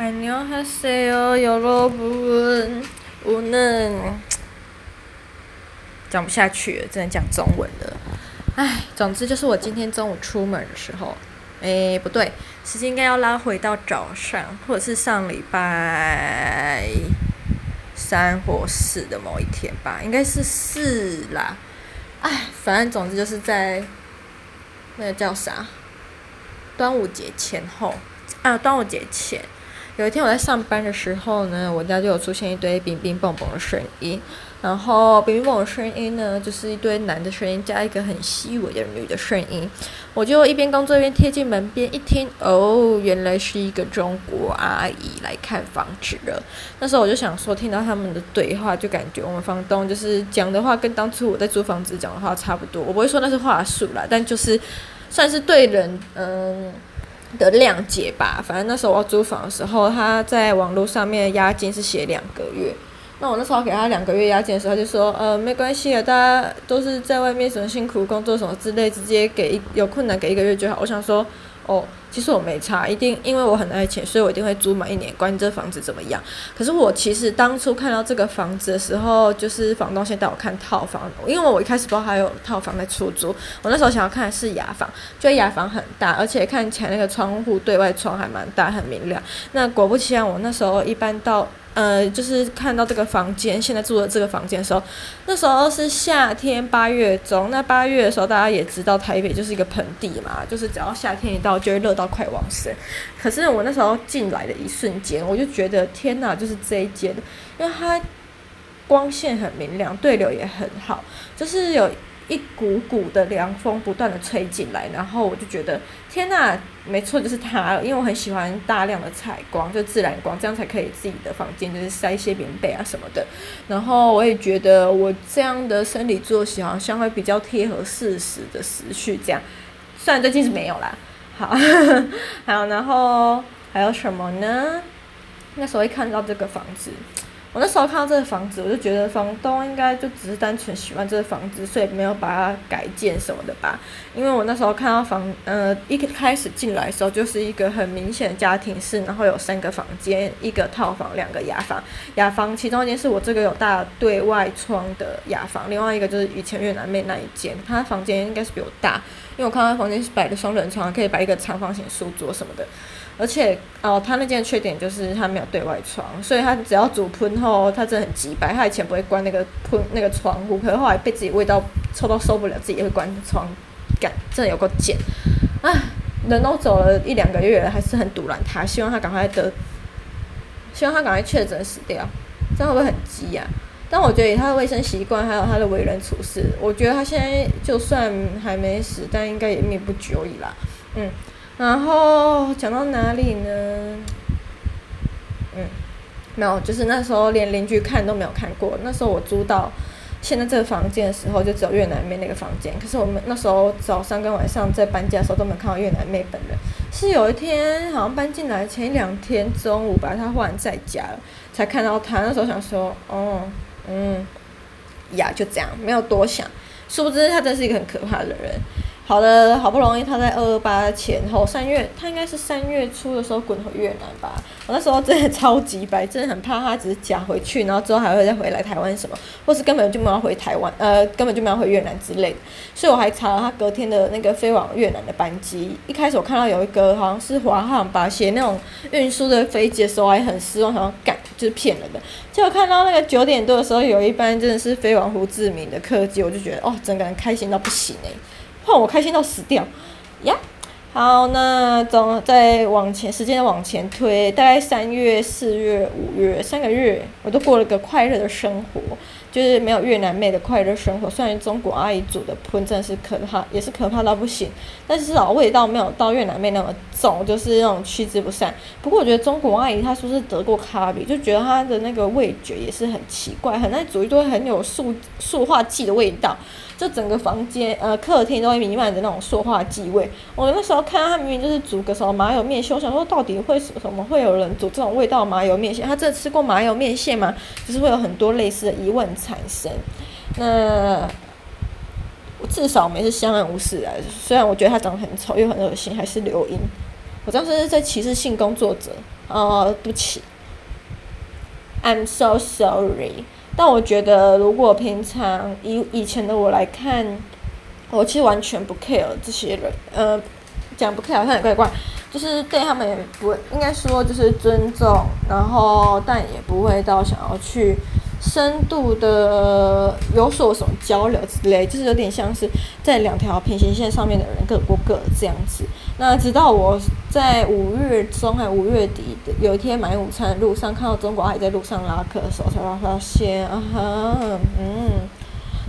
안녕하세요，여러분，我呢讲不下去了，只能讲中文了。唉，总之就是我今天中午出门的时候，诶，不对，时间应该要拉回到早上，或者是上礼拜三或四的某一天吧，应该是四啦。唉，反正总之就是在那个叫啥，端午节前后啊，端午节前。 有一天我在上班的时候呢，我家就有出现一堆冰冰蹦蹦的声音，然后冰冰蹦蹦的声音呢，就是一堆男的声音加一个很细微的女的声音。我就一边工作一边贴近门边一听，哦，原来是一个中国阿姨来看房子了。那时候我就想说，听到他们的对话，就感觉我们房东就是讲的话跟当初我在租房子讲的话差不多。我不会说那是话术啦，但就是算是对人，嗯。的谅解吧，反正那时候我租房的时候，他在网络上面押金是写两个月。那我那时候给他两个月押金的时候，他就说，呃，没关系啊，大家都是在外面什么辛苦工作什么之类，直接给有困难给一个月就好。我想说。哦，其实我没差，一定因为我很爱钱，所以我一定会租满一年，管你这房子怎么样。可是我其实当初看到这个房子的时候，就是房东先带我看套房，因为我一开始不知道还有套房在出租。我那时候想要看的是雅房，觉得雅房很大，而且看起来那个窗户对外窗还蛮大，很明亮。那果不其然，我那时候一般到。呃，就是看到这个房间，现在住的这个房间的时候，那时候是夏天八月中。那八月的时候，大家也知道台北就是一个盆地嘛，就是只要夏天一到，就会热到快往生。可是我那时候进来的一瞬间，我就觉得天哪，就是这一间，因为它光线很明亮，对流也很好，就是有。一股股的凉风不断的吹进来，然后我就觉得天呐，没错，就是它了。因为我很喜欢大量的采光，就自然光，这样才可以自己的房间就是塞一些棉被啊什么的。然后我也觉得我这样的生理作息好像会比较贴合事实的时序，这样。虽然最近是没有啦，好，好，然后还有什么呢？那时候一看到这个房子。我那时候看到这个房子，我就觉得房东应该就只是单纯喜欢这个房子，所以没有把它改建什么的吧。因为我那时候看到房，呃，一开始进来的时候就是一个很明显的家庭式，然后有三个房间，一个套房，两个雅房。雅房其中一间是我这个有大对外窗的雅房，另外一个就是以前越南妹那一间，她房间应该是比我大，因为我看到房间是摆的双人床，可以摆一个长方形书桌什么的。而且哦，他那件缺点就是他没有对外窗，所以他只要煮喷后，他真的很急白。他以前不会关那个喷那个窗户，可是后来被自己味道臭到受不了，自己也会关窗，感真的有够贱。唉，人都走了一两个月了，还是很赌烂他，希望他赶快得，希望他赶快确诊死掉，这样会不会很急呀？但我觉得以他的卫生习惯还有他的为人处事，我觉得他现在就算还没死，但应该也命不久矣啦。嗯。然后讲到哪里呢？嗯，没有，就是那时候连邻居看都没有看过。那时候我租到现在这个房间的时候，就只有越南妹那个房间。可是我们那时候早上跟晚上在搬家的时候都没有看到越南妹本人。是有一天好像搬进来前一两天中午吧，她忽然在家了，才看到她。那时候想说，哦，嗯，呀，就这样，没有多想。殊不知她真是一个很可怕的人。好的，好不容易他在二二八前后三月，他应该是三月初的时候滚回越南吧。我那时候真的超级白，真的很怕他只是假回去，然后之后还会再回来台湾什么，或是根本就没有回台湾，呃，根本就没有回越南之类的。所以我还查了他隔天的那个飞往越南的班机。一开始我看到有一个好像是华航吧，写那种运输的飞机的时候，还很失望，想要干就是骗人的。结果看到那个九点多的时候有一班真的是飞往胡志明的客机，我就觉得哦，整个人开心到不行哎、换我开心到死掉，呀！好，那总再往前，时间往前推，大概三月、四月、五月三个月，我都过了个快乐的生活，就是没有越南妹的快乐生活。虽然中国阿姨煮的喷真是可怕，也是可怕到不行，但是至少味道没有到越南妹那么重，就是那种驱之不散。不过我觉得中国阿姨她是不是得过咖比，就觉得她的那个味觉也是很奇怪，很爱煮一堆很有塑塑化剂的味道。就整个房间，呃，客厅都会弥漫着那种塑化剂味。我那时候看到他明明就是煮个什么麻油面线，想说到底会什么会有人煮这种味道麻油面线？他真的吃过麻油面线吗？就是会有很多类似的疑问产生。那至少没是相安无事啊，虽然我觉得他长得很丑又很恶心，还是留音。我当时在歧视性工作者，呃，对不起，I'm so sorry。但我觉得，如果平常以以前的我来看，我其实完全不 care 这些人，呃，讲不 care 好像也怪怪，就是对他们也不，应该说就是尊重，然后但也不会到想要去。深度的有所什么交流之类，就是有点像是在两条平行线上面的人各过各这样子。那直到我在五月中还五月底有一天买午餐的路上，看到中国阿姨在路上拉客的时候，才发现啊哈，嗯。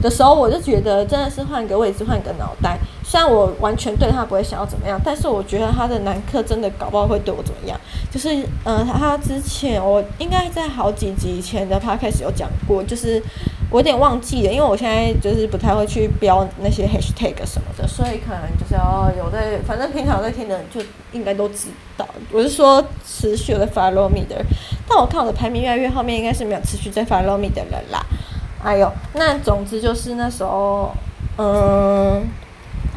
的时候，我就觉得真的是换个位置，换个脑袋。虽然我完全对他不会想要怎么样，但是我觉得他的男客真的搞不好会对我怎么样。就是，嗯，他之前我应该在好几集以前的 podcast 有讲过，就是我有点忘记了，因为我现在就是不太会去标那些 hashtag 什么的，所以可能就是要有在，反正平常在听的人就应该都知道。我是说持续的 follow me 的，但我看我的排名越来越后面，应该是没有持续在 follow me 的人啦。哎呦，那总之就是那时候，嗯，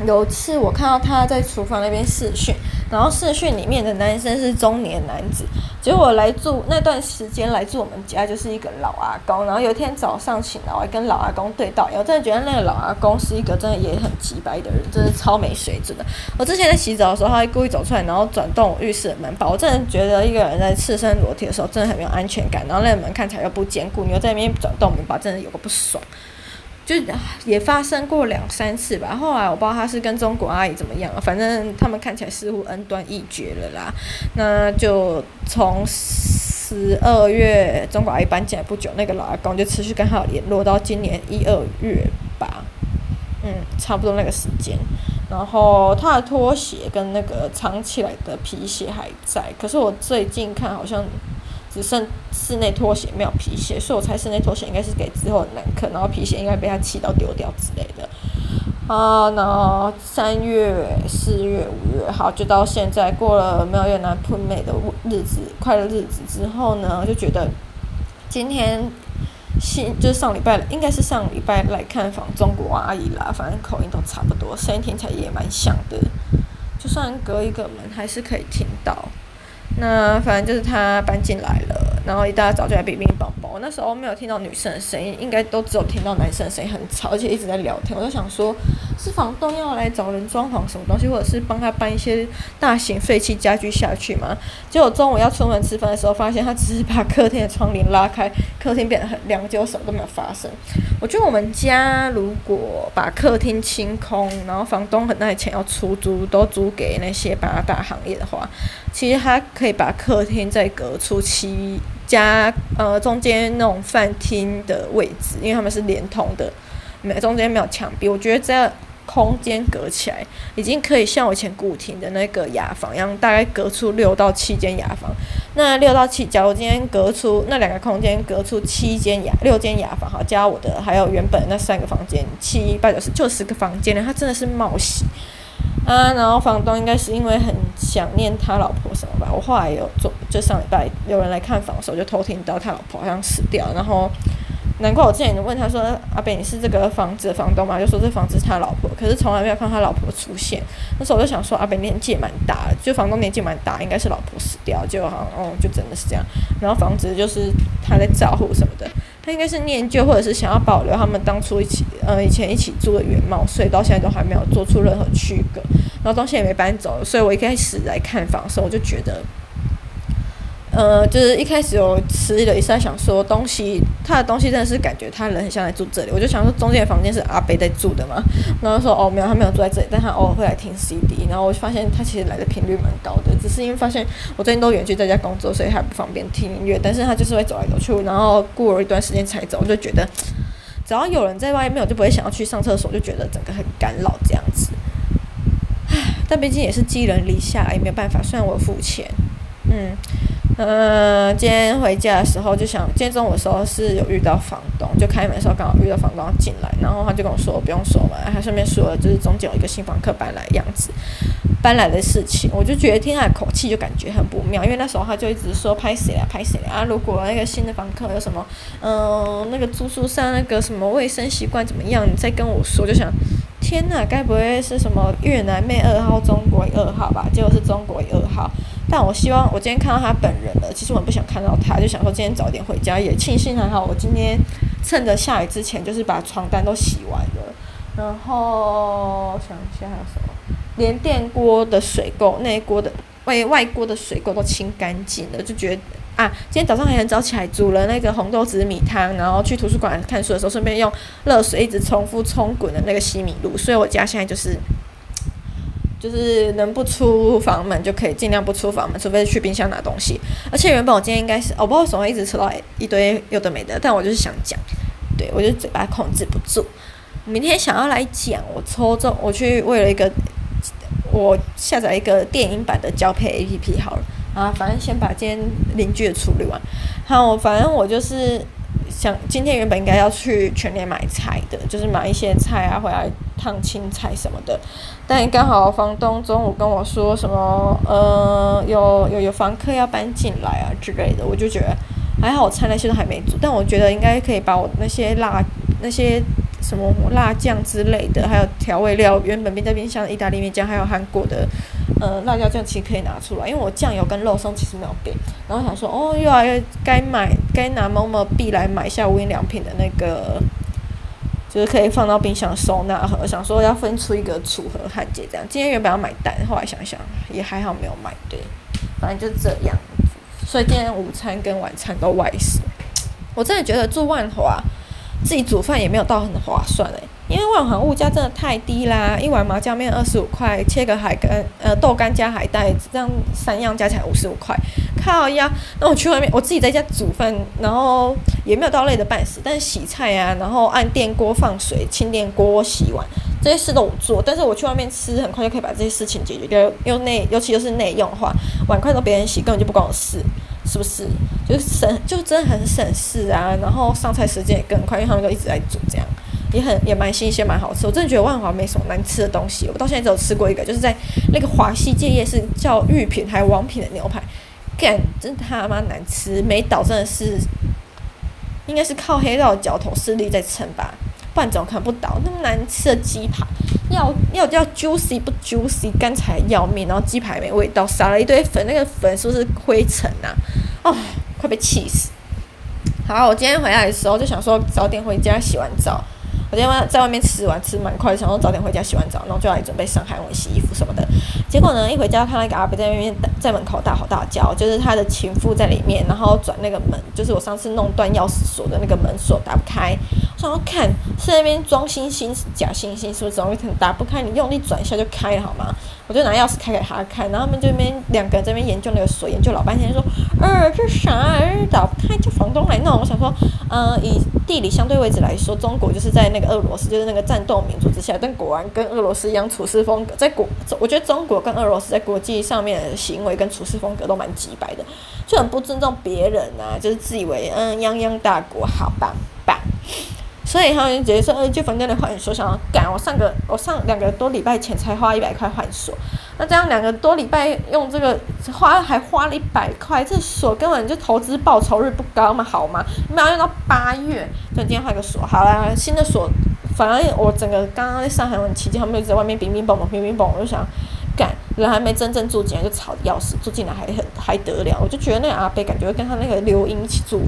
有一次我看到他在厨房那边试训，然后试训里面的男生是中年男子，结果来住那段时间来住我们家就是一个老阿公，然后有一天早上醒来，我还跟老阿公对到，我真的觉得那个老阿公是一个真的也很机掰的人，真的超没水准的。我之前在洗澡的时候，他还故意走出来，然后转动浴室的门把，我真的觉得一个人在赤身裸体的时候真的很没有安全感，然后那个门看起来又不坚固，你又在那边转动门把，真的有个不爽。就也发生过两三次吧，后来我不知道他是跟中国阿姨怎么样，反正他们看起来似乎恩断义绝了啦。那就从十二月中国阿姨搬进来不久，那个老阿公就持续跟他联络到今年一二月吧，嗯，差不多那个时间。然后他的拖鞋跟那个藏起来的皮鞋还在，可是我最近看好像。只剩室内拖鞋没有皮鞋，所以我猜室内拖鞋应该是给之后的男客，然后皮鞋应该被他气到丢掉之类的。啊，然后三月、四月、五月，好，就到现在过了没有越南喷美的日子，快乐日子之后呢，就觉得今天新就是上礼拜，应该是上礼拜来看房中国阿姨啦，反正口音都差不多，声音听起来也蛮像的，就算隔一个门还是可以听到。那反正就是他搬进来，然后一大早就来冰冰宝宝。那时候没有听到女生的声音，应该都只有听到男生的声音，很吵，而且一直在聊天。我就想说，是房东要来找人装潢什么东西，或者是帮他搬一些大型废弃家具下去吗？结果中午要出门吃饭的时候，发现他只是把客厅的窗帘拉开，客厅变得很亮，结果什么都没有发生。我觉得我们家如果把客厅清空，然后房东很大钱要出租，都租给那些八大行业的话，其实他可以把客厅再隔出七加，呃，中间那种饭厅的位置，因为他们是连通的，没中间没有墙壁。我觉得这样空间隔起来，已经可以像我以前古亭的那个雅房一样，大概隔出六到七间雅房。那六到七，假如今天隔出那两个空间，隔出七间雅六间雅房，好，加我的还有原本那三个房间，七八九十就十个房间了，它真的是冒险。啊，然后房东应该是因为很想念他老婆什么吧。我后来有做，就上礼拜有人来看房的时候，就偷听到他老婆好像死掉。然后难怪我之前问他说：“阿北，你是这个房子的房东吗？”就说这房子是他老婆，可是从来没有看他老婆出现。那时候我就想说，阿北年纪也蛮大的，就房东年纪蛮大，应该是老婆死掉，就好像哦，就真的是这样。然后房子就是他在照顾什么的。他应该是念旧，或者是想要保留他们当初一起，呃，以前一起住的原貌，所以到现在都还没有做出任何区隔。然后东西也没搬走，所以我一开始来看房的时候，我就觉得，呃，就是一开始有迟疑了一下，想说东西，他的东西真的是感觉他人很像在住这里。我就想说，中间的房间是阿北在住的嘛？然后说哦，没有，他没有住在这里，但他偶尔会来听 CD。然后我就发现他其实来的频率蛮高的，只是因为发现我最近都远距在家工作，所以还不方便听音乐。但是他就是会走来走去，然后过了一段时间才走，我就觉得只要有人在外面，我就不会想要去上厕所，就觉得整个很干扰这样子。唉但毕竟也是寄人篱下，也没有办法。虽然我付钱，嗯嗯、今天回家的时候就想，今天中午的时候是有遇到房东，就开门的时候刚好遇到房东进来，然后他就跟我说不用锁门，他顺便说了就是中间有一个新房客搬来样子，搬来的事情，我就觉得听他的口气就感觉很不妙，因为那时候他就一直说拍谁啊拍谁啊，如果那个新的房客有什么，嗯、那个住宿上那个什么卫生习惯怎么样，你再跟我说，就想。天哪，该不会是什么越南妹二号、中国二号吧？结果是中国二号。但我希望我今天看到他本人了，其实我很不想看到他，就想说今天早点回家。也庆幸还好，我今天趁着下雨之前，就是把床单都洗完了。然后想一下还有什么，连电锅的水垢、内锅的外外锅的水垢都清干净了，就觉得。啊，今天早上还很早起来煮了那个红豆紫米汤，然后去图书馆看书的时候，顺便用热水一直重复冲滚的那个西米露，所以我家现在就是就是能不出房门就可以尽量不出房门，除非去冰箱拿东西。而且原本我今天应该是，我不知道为什么一直吃到一堆有的没的，但我就是想讲，对，我就嘴巴控制不住。明天想要来讲，我抽中我去为了一个我下载一个电影版的交配 APP 好了。啊，反正先把今天邻居的处理完。好，反正我就是想，今天原本应该要去全联买菜的，就是买一些菜啊，回来烫青菜什么的。但刚好房东中午跟我说什么，呃，有有有房客要搬进来啊之类的，我就觉得还好，我菜那些都还没煮，但我觉得应该可以把我那些辣那些。什么辣酱之类的，还有调味料，原本冰在冰箱的意大利面酱，还有韩国的呃辣椒酱，其实可以拿出来，因为我酱油跟肉松其实没有变。然后想说，哦，又要该买该拿某某币来买下无印良品的那个，就是可以放到冰箱收纳盒。想说要分出一个储盒焊接这样。今天原本要买蛋，后来想想也还好没有买，对，反正就这样。所以今天午餐跟晚餐都外食。我真的觉得住万华。自己煮饭也没有到很划算诶，因为万华物价真的太低啦，一碗麻酱面二十五块，切个海干呃豆干加海带，这样三样加起来五十五块，靠呀！那我去外面，我自己在家煮饭，然后也没有到累得半死，但是洗菜啊，然后按电锅放水，清电锅洗碗这些事都我做，但是我去外面吃，很快就可以把这些事情解决掉，又内尤其又是内用的话，碗筷都别人洗，根本就不关我事。是不是？就是省，就真的很省事啊。然后上菜时间也更快，因为他们都一直在煮，这样也很也蛮新鲜，蛮好吃。我真的觉得万华没什么难吃的东西。我到现在只有吃过一个，就是在那个华西街夜市叫御品还有王品的牛排，干真他妈难吃。没倒真的是，应该是靠黑道的脚头势力在撑吧，不然怎么可能不倒？那么难吃的鸡排。要要要 juicy 不 juicy，干柴要命，然后鸡排没味道，撒了一堆粉，那个粉是不是灰尘啊？哦，快被气死！好，我今天回来的时候就想说早点回家洗完澡。我今天在外面吃完吃蛮快，想说早点回家洗完澡，然后就来准备上海文洗衣服什么的。结果呢，一回家看到一个阿伯在那边在门口大吼大叫，就是他的情妇在里面，然后转那个门，就是我上次弄断钥匙锁的那个门锁打不开。想要看是那边装星星假星星，是不是总有一天打不开？你用力转一下就开了好吗？我就拿钥匙开给他看，然后他们这边两个人在那边研究那个锁，研究老半天说，呃，这啥？打不开，叫房东来弄。我想说，呃，以地理相对位置来说，中国就是在那个俄罗斯，就是那个战斗民族之下，但果然跟俄罗斯一样处事风格，在国，我觉得中国跟俄罗斯在国际上面的行为跟处事风格都蛮直白的，就很不尊重别人啊，就是自以为嗯泱泱大国好棒棒。所以他们就直接说，呃，就房间里换锁，想要干。我上个我上两个多礼拜前才花一百块换锁，那这样两个多礼拜用这个花还花了一百块，这锁根本就投资报酬率不高嘛，好吗？没有用到八月，就今天换个锁，好啦，新的锁。反正我整个刚刚在上海玩期间，他们就在外面乒乒乓乓，乒乒乓乓，我就想干，人还没真正住进来就吵钥匙，住进来还很还得了？我就觉得那阿伯感觉跟他那个刘英一起住。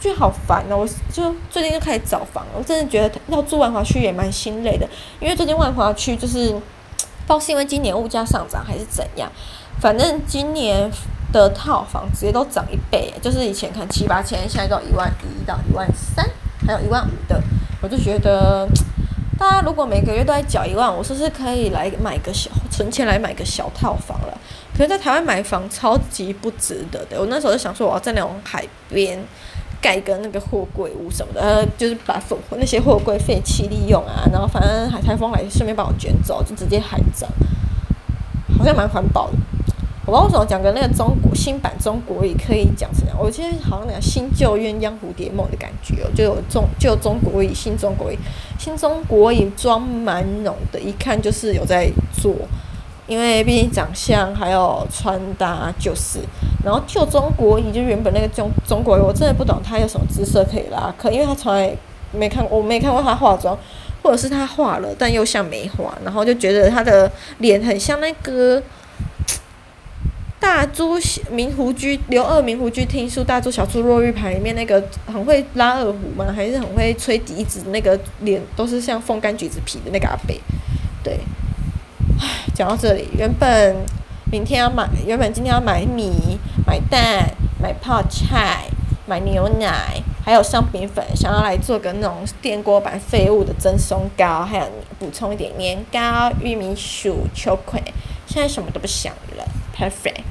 觉得好烦哦！我就最近就开始找房，我真的觉得要住万华区也蛮心累的，因为最近万华区就是，不知道是因为今年物价上涨还是怎样，反正今年的套房直接都涨一倍，就是以前可能七八千，现在到一万一到一万三，还有一万五的，我就觉得大家如果每个月都在缴一万，我是不是可以来买个小存钱来买个小套房了？可是在台湾买房超级不值得的，我那时候就想说我要在那种海边。盖个那个货柜屋什么的，呃，就是把那些货柜废弃利用啊，然后反正海台风来，顺便把我卷走，就直接海葬，好像蛮环保的。我不知道为什么讲个那个中国新版中国语可以讲成，我现在好像那个新旧鸳鸯蝴蝶梦的感觉哦，就有中就有中国语新中国语新中国语装蛮浓的，一看就是有在做。因为毕竟长相还有穿搭就是，然后就中国语就原本那个中中国语，我真的不懂他有什么姿色可以拉客，因为他从来没看过，我没看过他化妆，或者是他化了但又像没化，然后就觉得他的脸很像那个大猪明湖居刘二明湖居听书大猪小猪落玉盘里面那个很会拉二胡嘛？还是很会吹笛子那个脸都是像风干橘子皮的那个阿伯，对。唉，讲到这里，原本明天要买，原本今天要买米、买蛋、买泡菜。买牛奶，还有上饼粉，想要来做个那种电锅版废物的蒸松糕，还有补充一点年糕、玉米薯、秋葵，现在什么都不想了，perfect。